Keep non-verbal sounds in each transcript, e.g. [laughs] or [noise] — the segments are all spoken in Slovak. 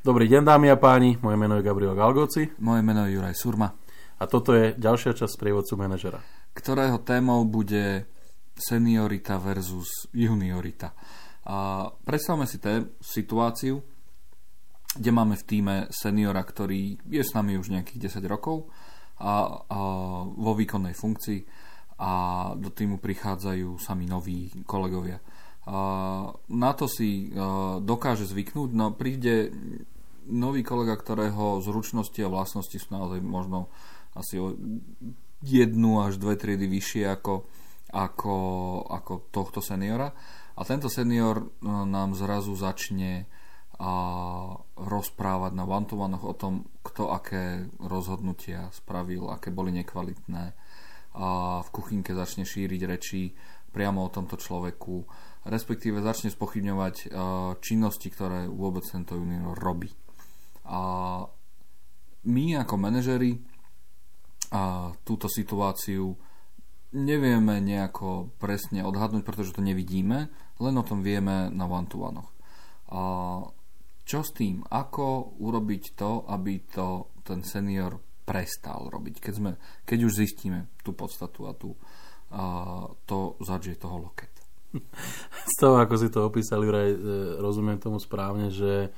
Dobrý deň dámy a páni, moje meno je Gabriel Galgoci. Moje meno je Juraj Surma. A toto je ďalšia časť prievodcu manažera. Ktorého témou bude seniorita versus juniorita. A predstavme si té situáciu, kde máme v týme seniora, ktorý je s nami už nejakých 10 rokov a, a vo výkonnej funkcii a do týmu prichádzajú sami noví kolegovia. Na to si dokáže zvyknúť, no príde nový kolega, ktorého zručnosti a vlastnosti sú naozaj možno asi o jednu až dve triedy vyššie ako, ako, ako tohto seniora. A tento senior nám zrazu začne a rozprávať na one o tom, kto aké rozhodnutia spravil, aké boli nekvalitné. A v kuchynke začne šíriť reči priamo o tomto človeku, respektíve začne spochybňovať činnosti, ktoré vôbec tento junior robí. A my ako manažeri a túto situáciu nevieme nejako presne odhadnúť, pretože to nevidíme, len o tom vieme na. A čo s tým? Ako urobiť to, aby to ten senior prestal robiť, keď, sme, keď už zistíme tú podstatu a tú, a to zadžie toho loket. Z toho, ako si to opísali, e, rozumiem tomu správne, že e,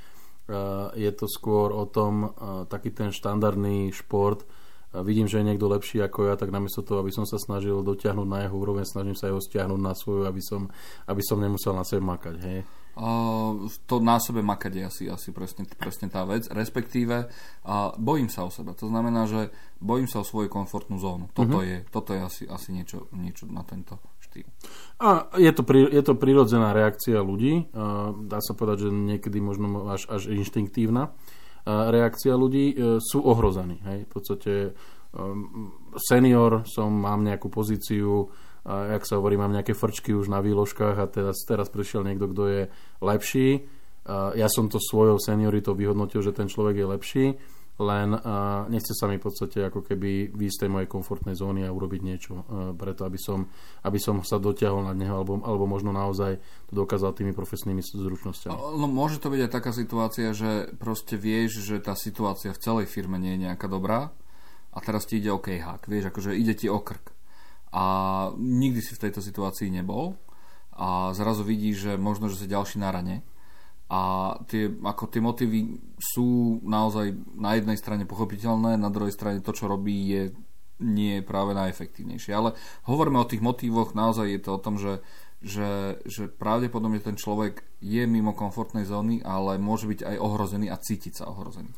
je to skôr o tom, e, taký ten štandardný šport, vidím, že je niekto lepší ako ja, tak namiesto toho, aby som sa snažil dotiahnuť na jeho úroveň, snažím sa jeho stiahnuť na svoju, aby som, aby som nemusel na sebe makať. Hej? Uh, to na sebe makať je asi, asi presne, presne tá vec, respektíve uh, bojím sa o seba. To znamená, že bojím sa o svoju komfortnú zónu. Toto, uh-huh. je, toto je asi, asi niečo, niečo na tento štýl. A je to, pri, je to prirodzená reakcia ľudí. Uh, dá sa povedať, že niekedy možno až, až inštinktívna reakcia ľudí. Uh, sú ohrození. Hej? V podstate um, senior som, mám nejakú pozíciu, a jak sa hovorí, mám nejaké frčky už na výložkách a teraz, teraz prišiel niekto, kto je lepší. A ja som to svojou senioritou vyhodnotil, že ten človek je lepší, len a nechce sa mi v podstate ako keby výjsť z tej mojej komfortnej zóny a urobiť niečo preto, aby som, aby som sa dotiahol na neho, alebo, alebo možno naozaj to dokázal tými profesnými zručnosťami. No môže to byť aj taká situácia, že proste vieš, že tá situácia v celej firme nie je nejaká dobrá a teraz ti ide o kejhák, vieš, akože ide ti o krk a nikdy si v tejto situácii nebol a zrazu vidíš, že možno, že si ďalší na rane a tie, ako tie motivy sú naozaj na jednej strane pochopiteľné, na druhej strane to, čo robí, je nie práve najefektívnejšie. Ale hovoríme o tých motívoch, naozaj je to o tom, že, že, že pravdepodobne ten človek je mimo komfortnej zóny, ale môže byť aj ohrozený a cítiť sa ohrozený.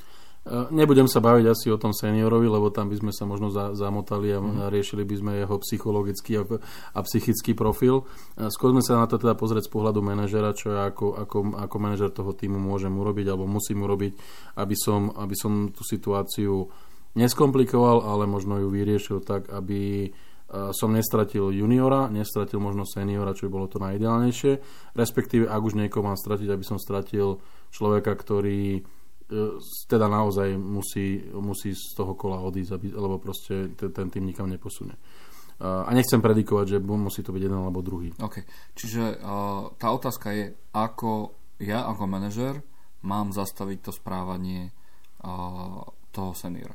E, nebudem sa baviť asi o tom seniorovi, lebo tam by sme sa možno za, zamotali a mm. riešili by sme jeho psychologický a, a psychický profil. E, skúsme sa na to teda pozrieť z pohľadu manažera, čo ja ako, ako, ako manažer toho týmu môžem urobiť alebo musím urobiť, aby som, aby som tú situáciu neskomplikoval, ale možno ju vyriešil tak, aby e, som nestratil juniora, nestratil možno seniora, čo by bolo to najideálnejšie, respektíve ak už niekoho mám stratiť, aby som stratil človeka, ktorý teda naozaj musí, musí z toho kola odísť, aby, lebo proste ten, ten tým nikam neposunie. A nechcem predikovať, že musí to byť jeden alebo druhý. OK. Čiže uh, tá otázka je, ako ja ako manažer mám zastaviť to správanie uh, toho seniora.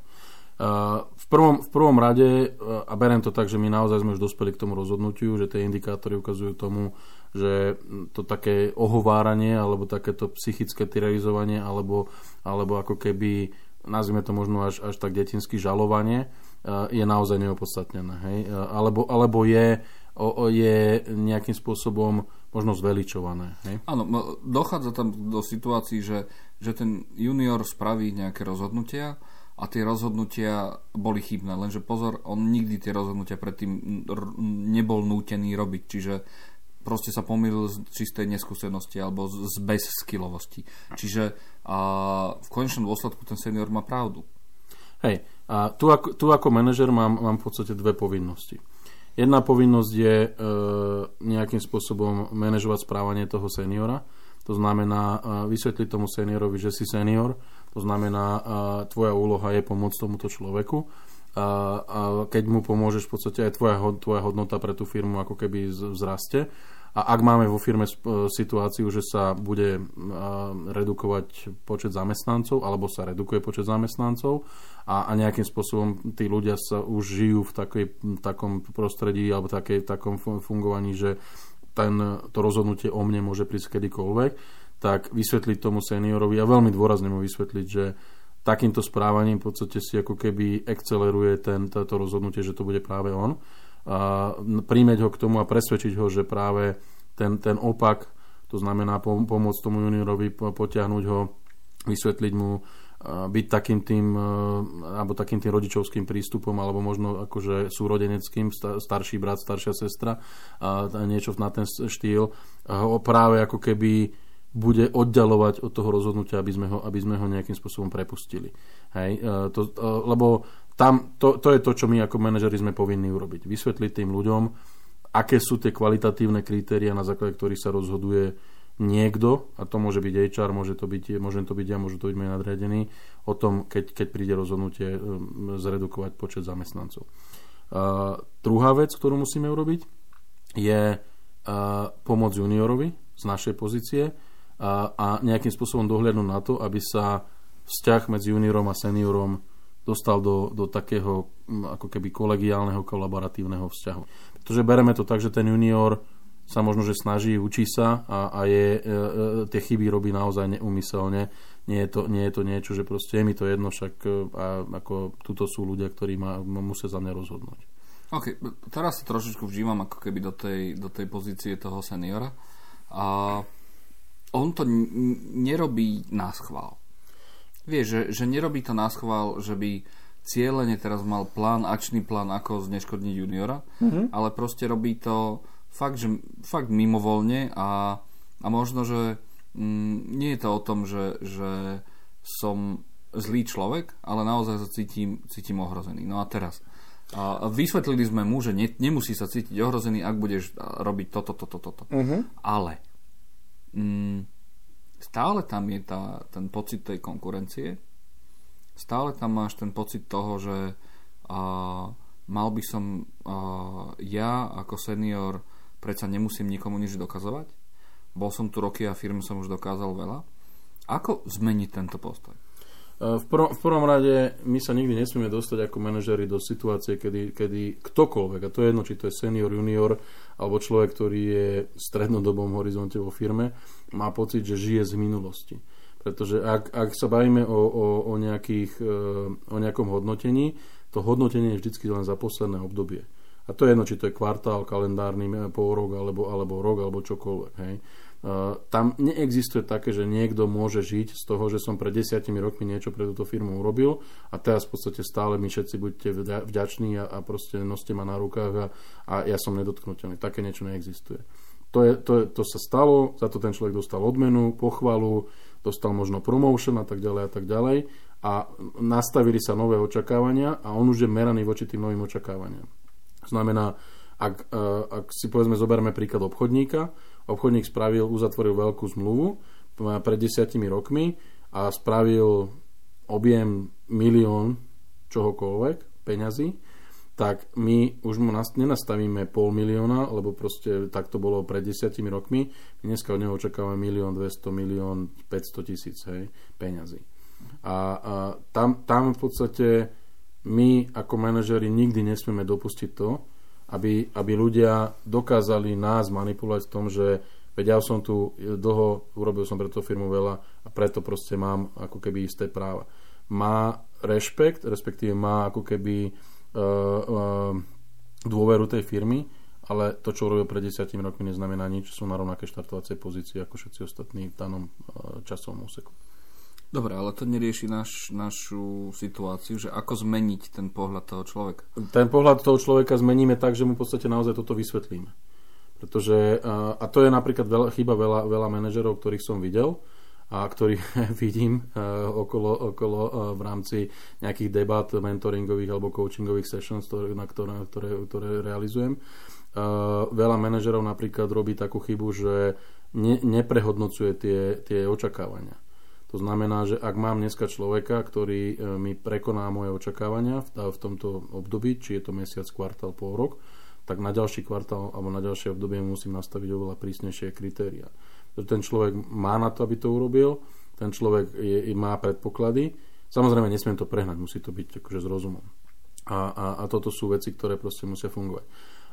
V prvom, v prvom rade, a beriem to tak, že my naozaj sme už dospeli k tomu rozhodnutiu, že tie indikátory ukazujú tomu, že to také ohováranie alebo takéto psychické tyranizovanie alebo, alebo ako keby nazvime to možno až, až tak detinsky žalovanie je naozaj neopodstatnené. Hej? Alebo, alebo je, o, je nejakým spôsobom možno zveličované. Hej? Áno, dochádza tam do situácií, že, že ten junior spraví nejaké rozhodnutia a tie rozhodnutia boli chybné. Lenže pozor, on nikdy tie rozhodnutia predtým nebol nútený robiť, čiže proste sa pomýlil z čistej neskúsenosti alebo z bezskillovosti. Čiže a v konečnom dôsledku ten senior má pravdu. Hej, a tu ako, tu ako manažer mám, mám v podstate dve povinnosti. Jedna povinnosť je e, nejakým spôsobom manažovať správanie toho seniora. To znamená e, vysvetliť tomu seniorovi, že si senior, to znamená, tvoja úloha je pomôcť tomuto človeku a, a keď mu pomôžeš, v podstate aj tvoja, tvoja hodnota pre tú firmu ako keby vzraste. A ak máme vo firme situáciu, že sa bude redukovať počet zamestnancov, alebo sa redukuje počet zamestnancov a, a nejakým spôsobom tí ľudia sa už žijú v, takej, takom prostredí alebo takej, takom fungovaní, že ten, to rozhodnutie o mne môže prísť kedykoľvek, tak vysvetliť tomu seniorovi a veľmi dôrazne mu vysvetliť, že takýmto správaním v podstate si ako keby akceleruje ten, to rozhodnutie, že to bude práve on. A príjmeť ho k tomu a presvedčiť ho, že práve ten, ten opak, to znamená pomôcť tomu juniorovi, potiahnuť ho, vysvetliť mu, byť takým tým, alebo takým tým rodičovským prístupom, alebo možno akože súrodeneckým, starší brat, staršia sestra, a niečo na ten štýl, práve ako keby bude oddalovať od toho rozhodnutia, aby sme ho, aby sme ho nejakým spôsobom prepustili. Hej? To, lebo tam, to, to je to, čo my ako manažeri sme povinní urobiť. Vysvetliť tým ľuďom, aké sú tie kvalitatívne kritéria, na základe ktorých sa rozhoduje niekto, a to môže byť HR, môže to byť, môžem to byť ja, môže to byť môj nadriadený, o tom, keď, keď príde rozhodnutie um, zredukovať počet zamestnancov. Uh, druhá vec, ktorú musíme urobiť, je uh, pomoc juniorovi z našej pozície uh, a nejakým spôsobom dohľadnúť na to, aby sa vzťah medzi juniorom a seniorom dostal do, do takého ako keby kolegiálneho, kolaboratívneho vzťahu. Pretože bereme to tak, že ten junior sa možno, že snaží, učí sa a, a je, e, e, tie chyby robí naozaj neumyselne. Nie je, to, nie je to niečo, že proste je mi to jedno, však e, a, ako tuto sú ľudia, ktorí ma, ma musia za mňa rozhodnúť. OK, teraz sa trošičku vžívam ako keby do tej, do tej pozície toho seniora. A on to nerobí na schvál. Vieš, že, že nerobí to na schvál, že by cieľene teraz mal plán, akčný plán, ako zneškodniť juniora, mm-hmm. ale proste robí to fakt, že, fakt mimovoľne a, a možno, že mm, nie je to o tom, že, že som zlý človek, ale naozaj sa cítim, cítim ohrozený. No a teraz, a vysvetlili sme mu, že ne, nemusí sa cítiť ohrozený, ak budeš robiť toto, toto, toto. Uh-huh. Ale mm, stále tam je tá, ten pocit tej konkurencie, stále tam máš ten pocit toho, že a, mal by som a, ja ako senior predsa nemusím nikomu nič dokazovať. Bol som tu roky a firm som už dokázal veľa. Ako zmeniť tento postoj? V, prv, v prvom rade my sa nikdy nesmieme dostať ako manažeri do situácie, kedy, kedy ktokoľvek, a to je jedno, či to je senior, junior, alebo človek, ktorý je v strednodobom horizonte vo firme, má pocit, že žije z minulosti. Pretože ak, ak sa bavíme o, o, o, nejakých, e, o nejakom hodnotení, to hodnotenie je vždy len za posledné obdobie. A to je jedno, či to je kvartál, kalendárny, e, pol rok, alebo, alebo rok, alebo čokoľvek. Hej. Tam neexistuje také, že niekto môže žiť z toho, že som pred desiatimi rokmi niečo pre túto firmu urobil a teraz v podstate stále my všetci buďte vďační a, a proste noste ma na rukách a, a ja som nedotknutelný. Také niečo neexistuje. To, je, to, je, to sa stalo, za to ten človek dostal odmenu, pochvalu, dostal možno promotion a tak ďalej a tak ďalej a nastavili sa nové očakávania a on už je meraný voči tým novým očakávaniam. Znamená, ak, e, ak si povedzme zoberme príklad obchodníka, obchodník spravil, uzatvoril veľkú zmluvu pred desiatimi rokmi a spravil objem milión čohokoľvek, peňazí, tak my už mu nenastavíme pol milióna, lebo proste tak to bolo pred desiatimi rokmi. My dneska od neho očakávame milión 200, milión 500 tisíc hej, peňazí. A, a tam, tam v podstate my ako manažeri nikdy nesmieme dopustiť to, aby, aby ľudia dokázali nás manipulovať v tom, že veď ja som tu dlho, urobil som pre tú firmu veľa a preto proste mám ako keby isté práva. Má rešpekt, respektíve má ako keby uh, uh, dôveru tej firmy, ale to, čo urobil pred desiatimi rokmi, neznamená nič. Sú na rovnaké štartovacej pozícii ako všetci ostatní v danom uh, časovom úseku. Dobre, ale to nerieši naš, našu situáciu, že ako zmeniť ten pohľad toho človeka. Ten pohľad toho človeka zmeníme tak, že mu v podstate naozaj toto vysvetlíme. Pretože, a to je napríklad veľa, chyba veľa, veľa manažerov, ktorých som videl a ktorých [laughs] vidím okolo, okolo v rámci nejakých debat mentoringových alebo coachingových sessions, na ktoré, ktoré, ktoré realizujem. Veľa manažerov napríklad robí takú chybu, že ne, neprehodnocuje tie, tie očakávania to znamená, že ak mám dneska človeka, ktorý e, mi prekoná moje očakávania v, tomto období, či je to mesiac, kvartál, pol rok, tak na ďalší kvartál alebo na ďalšie obdobie musím nastaviť oveľa prísnejšie kritéria. Ten človek má na to, aby to urobil, ten človek je, má predpoklady, samozrejme nesmiem to prehnať, musí to byť akože s rozumom. A, a, a toto sú veci, ktoré proste musia fungovať.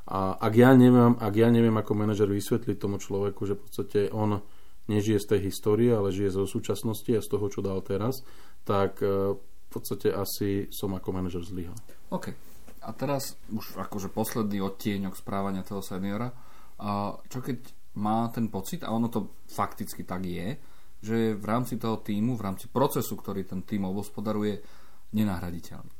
A ak ja neviem, ak ja neviem ako manažer vysvetliť tomu človeku, že v podstate on nežije z tej histórie, ale žije zo súčasnosti a z toho, čo dal teraz, tak e, v podstate asi som ako manažer zlyhal. OK. A teraz už akože posledný odtieňok správania toho seniora. Čo keď má ten pocit, a ono to fakticky tak je, že v rámci toho týmu, v rámci procesu, ktorý ten tým obospodaruje, nenahraditeľný.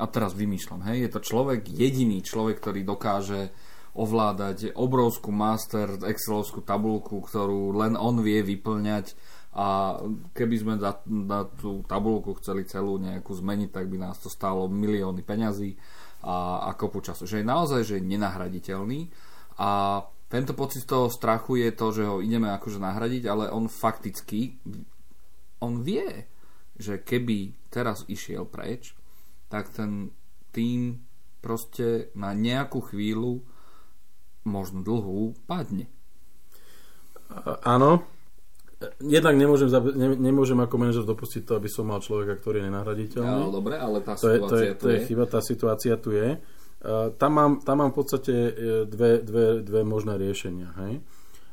A teraz vymýšľam, hej, je to človek, jediný človek, ktorý dokáže ovládať obrovskú master excelovskú tabulku, ktorú len on vie vyplňať a keby sme na, na tú tabulku chceli celú nejakú zmeniť, tak by nás to stálo milióny peňazí a, a kopu času. Že je naozaj že je nenahraditeľný a tento pocit toho strachu je to, že ho ideme akože nahradiť, ale on fakticky on vie, že keby teraz išiel preč, tak ten tým proste na nejakú chvíľu možno dlhú, padne. Áno. Jednak nemôžem, ne, nemôžem ako manažer dopustiť to, aby som mal človeka, ktorý je nenahraditeľný. No, dobre, ale tá to situácia je, to je, tu to je. je chyba, tá situácia tu je. Uh, tam, mám, tam mám v podstate e, dve, dve, dve možné riešenia. Hej?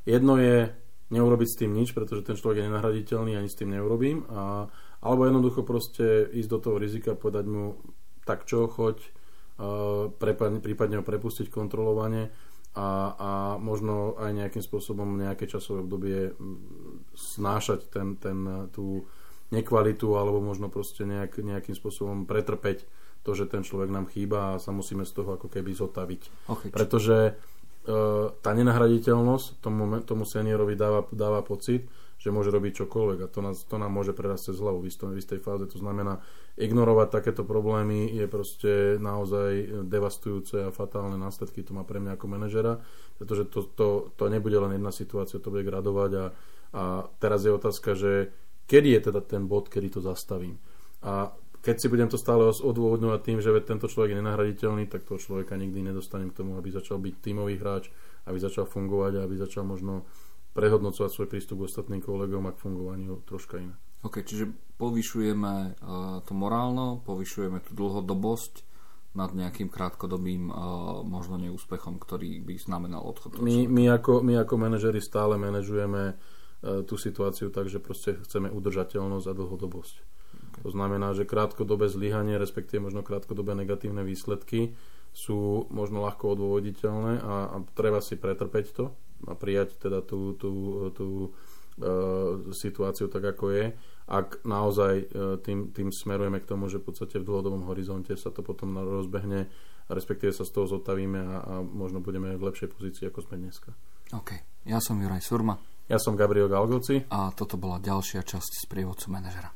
Jedno je neurobiť s tým nič, pretože ten človek je nenahraditeľný, ani s tým neurobím. A, alebo jednoducho proste ísť do toho rizika, povedať mu, tak čo, choď, uh, prípadne ho prepustiť kontrolovanie a, a možno aj nejakým spôsobom nejaké časové obdobie snášať ten, ten, tú nekvalitu alebo možno proste nejak, nejakým spôsobom pretrpeť to, že ten človek nám chýba a sa musíme z toho ako keby zotaviť. Okay. Pretože e, tá nenahraditeľnosť tomu, tomu seniorovi dáva, dáva pocit, že môže robiť čokoľvek a to, nás, to nám môže prerásť cez hlavu v, istom, v istej fáze. To znamená, ignorovať takéto problémy je proste naozaj devastujúce a fatálne následky to má pre mňa ako manažera, pretože to, to, to nebude len jedna situácia, to bude gradovať a, a teraz je otázka, že kedy je teda ten bod, kedy to zastavím. A keď si budem to stále odôvodňovať tým, že tento človek je nenahraditeľný, tak toho človeka nikdy nedostanem k tomu, aby začal byť tímový hráč, aby začal fungovať aby začal možno prehodnocovať svoj prístup k ostatným kolegom a k fungovaniu troška iné. OK, čiže povyšujeme uh, to morálno, povyšujeme tú dlhodobosť nad nejakým krátkodobým uh, možno neúspechom, ktorý by znamenal odchod. My, my, ako, my ako manažeri stále manažujeme uh, tú situáciu tak, že proste chceme udržateľnosť a dlhodobosť. Okay. To znamená, že krátkodobé zlyhanie, respektíve možno krátkodobé negatívne výsledky sú možno ľahko odôvoditeľné a, a treba si pretrpeť to a prijať teda tú, tú, tú uh, situáciu tak, ako je. Ak naozaj uh, tým, tým smerujeme k tomu, že v podstate v dlhodobom horizonte sa to potom rozbehne, respektíve sa z toho zotavíme a, a možno budeme v lepšej pozícii, ako sme dneska. OK. Ja som Juraj Surma. Ja som Gabriel Galgoci. A toto bola ďalšia časť z prievodcu manažera.